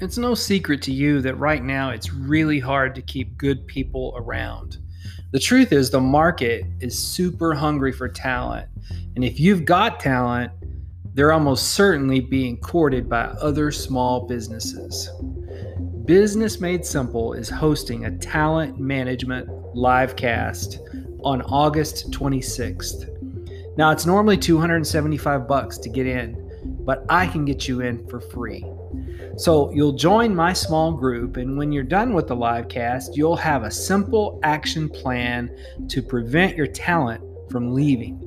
It's no secret to you that right now it's really hard to keep good people around. The truth is, the market is super hungry for talent. And if you've got talent, they're almost certainly being courted by other small businesses. Business Made Simple is hosting a talent management live cast on August 26th. Now, it's normally 275 bucks to get in, but I can get you in for free. So you'll join my small group, and when you're done with the live cast, you'll have a simple action plan to prevent your talent from leaving.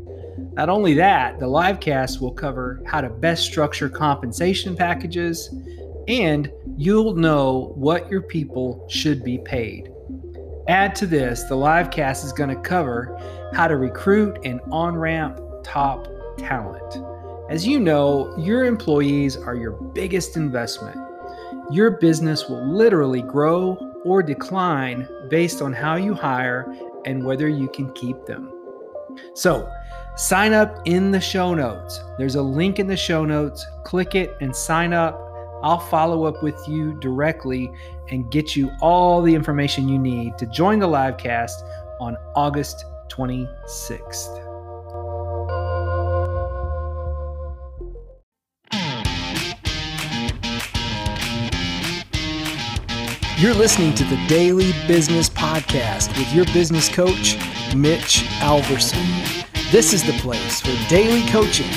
Not only that, the live cast will cover how to best structure compensation packages, and you'll know what your people should be paid. Add to this, the live cast is going to cover how to recruit and on ramp top talent. As you know, your employees are your biggest investment. Your business will literally grow or decline based on how you hire and whether you can keep them. So, sign up in the show notes. There's a link in the show notes. Click it and sign up. I'll follow up with you directly and get you all the information you need to join the live cast on August 26th. You're listening to the Daily Business Podcast with your business coach, Mitch Alverson. This is the place for daily coaching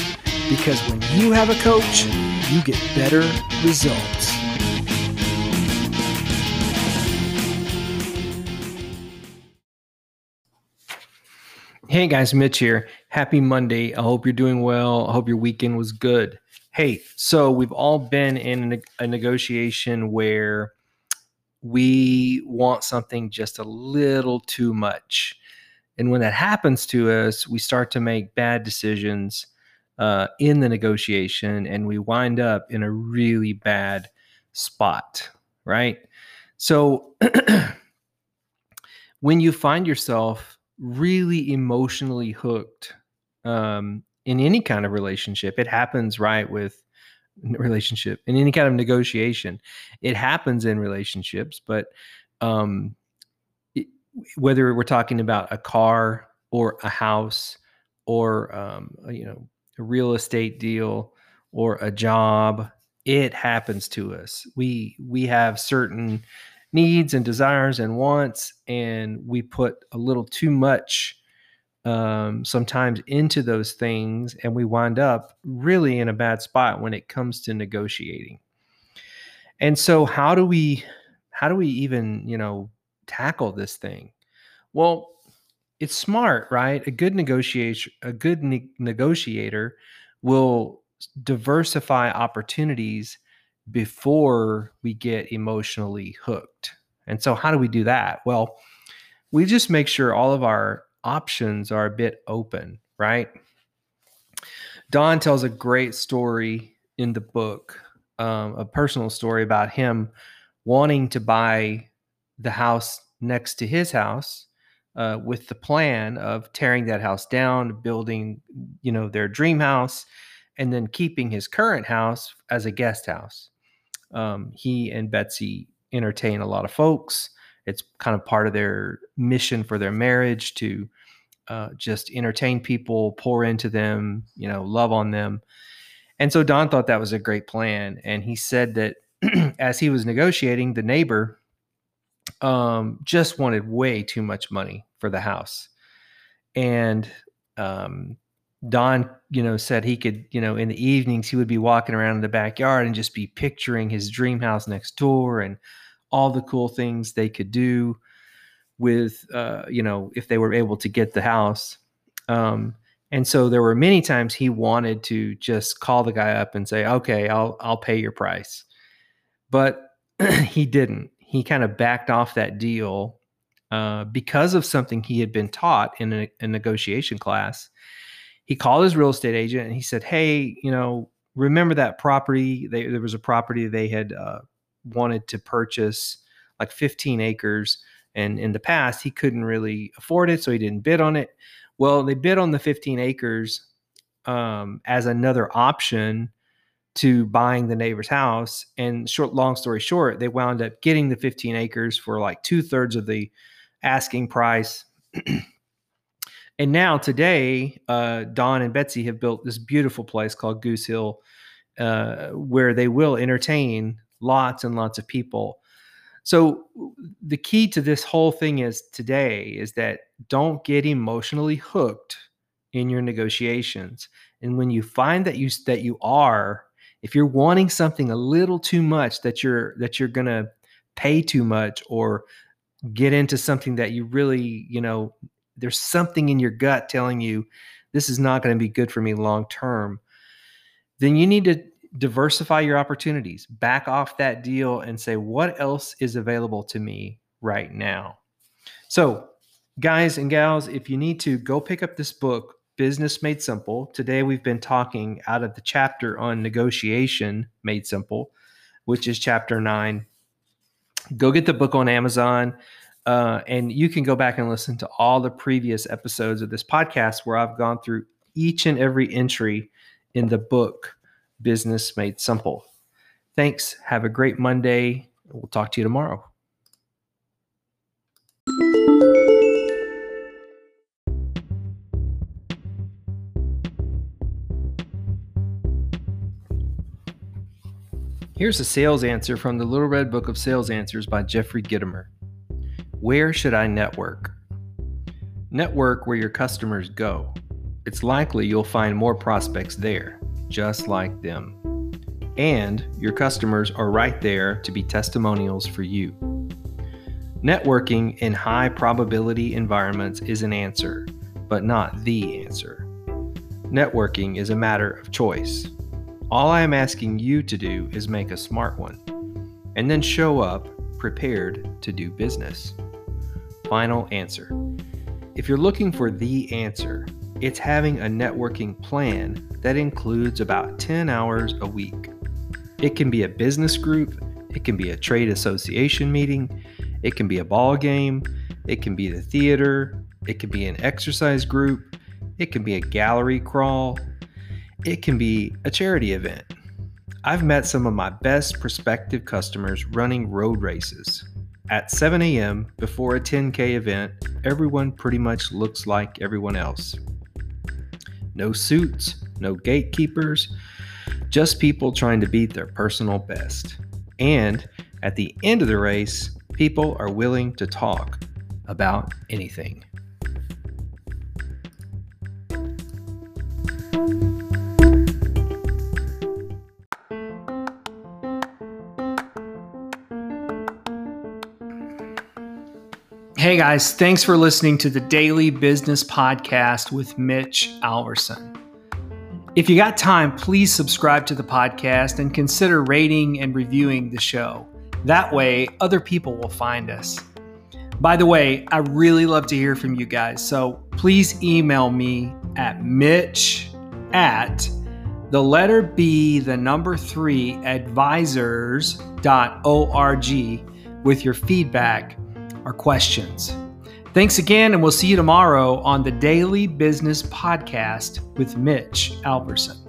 because when you have a coach, you get better results. Hey guys, Mitch here. Happy Monday. I hope you're doing well. I hope your weekend was good. Hey, so we've all been in a negotiation where we want something just a little too much. And when that happens to us, we start to make bad decisions uh, in the negotiation and we wind up in a really bad spot, right? So when you find yourself really emotionally hooked um, in any kind of relationship, it happens, right, with relationship in any kind of negotiation. It happens in relationships but um it, whether we're talking about a car or a house or um, you know a real estate deal or a job it happens to us. We we have certain needs and desires and wants and we put a little too much um, sometimes into those things, and we wind up really in a bad spot when it comes to negotiating. And so, how do we, how do we even, you know, tackle this thing? Well, it's smart, right? A good negotiator, a good ne- negotiator will diversify opportunities before we get emotionally hooked. And so, how do we do that? Well, we just make sure all of our options are a bit open, right? Don tells a great story in the book, um, a personal story about him wanting to buy the house next to his house uh, with the plan of tearing that house down, building, you know, their dream house, and then keeping his current house as a guest house. Um, he and Betsy entertain a lot of folks. It's kind of part of their mission for their marriage to uh, just entertain people, pour into them, you know, love on them. And so Don thought that was a great plan. And he said that as he was negotiating, the neighbor um, just wanted way too much money for the house. And um, Don, you know, said he could, you know, in the evenings he would be walking around in the backyard and just be picturing his dream house next door and all the cool things they could do with uh, you know if they were able to get the house. Um, and so there were many times he wanted to just call the guy up and say okay i'll i'll pay your price. But he didn't. He kind of backed off that deal uh, because of something he had been taught in a, a negotiation class. He called his real estate agent and he said hey you know remember that property? They, there was a property they had uh, wanted to purchase like 15 acres and in the past, he couldn't really afford it, so he didn't bid on it. Well, they bid on the 15 acres um, as another option to buying the neighbor's house. And short, long story short, they wound up getting the 15 acres for like two thirds of the asking price. and now today, uh, Don and Betsy have built this beautiful place called Goose Hill, uh, where they will entertain lots and lots of people. So the key to this whole thing is today is that don't get emotionally hooked in your negotiations. And when you find that you that you are if you're wanting something a little too much that you're that you're going to pay too much or get into something that you really, you know, there's something in your gut telling you this is not going to be good for me long term, then you need to diversify your opportunities. Back off that deal and say what else is available to me right now. So, guys and gals, if you need to go pick up this book Business Made Simple. Today we've been talking out of the chapter on negotiation made simple, which is chapter nine. Go get the book on Amazon. Uh, and you can go back and listen to all the previous episodes of this podcast where I've gone through each and every entry in the book, Business Made Simple. Thanks. Have a great Monday. We'll talk to you tomorrow. Here's a sales answer from the Little Red Book of Sales Answers by Jeffrey Gitomer. Where should I network? Network where your customers go. It's likely you'll find more prospects there, just like them. And your customers are right there to be testimonials for you. Networking in high probability environments is an answer, but not the answer. Networking is a matter of choice. All I am asking you to do is make a smart one, and then show up prepared to do business. Final answer. If you're looking for the answer, it's having a networking plan that includes about 10 hours a week. It can be a business group, it can be a trade association meeting, it can be a ball game, it can be the theater, it can be an exercise group, it can be a gallery crawl, it can be a charity event. I've met some of my best prospective customers running road races. At 7 a.m., before a 10K event, everyone pretty much looks like everyone else. No suits, no gatekeepers, just people trying to beat their personal best. And at the end of the race, people are willing to talk about anything. Hey guys, thanks for listening to the Daily Business Podcast with Mitch Alverson. If you got time, please subscribe to the podcast and consider rating and reviewing the show. That way, other people will find us. By the way, I really love to hear from you guys, so please email me at mitch at the letter B, the number three, advisors.org with your feedback or questions. Thanks again, and we'll see you tomorrow on the Daily Business Podcast with Mitch Alverson.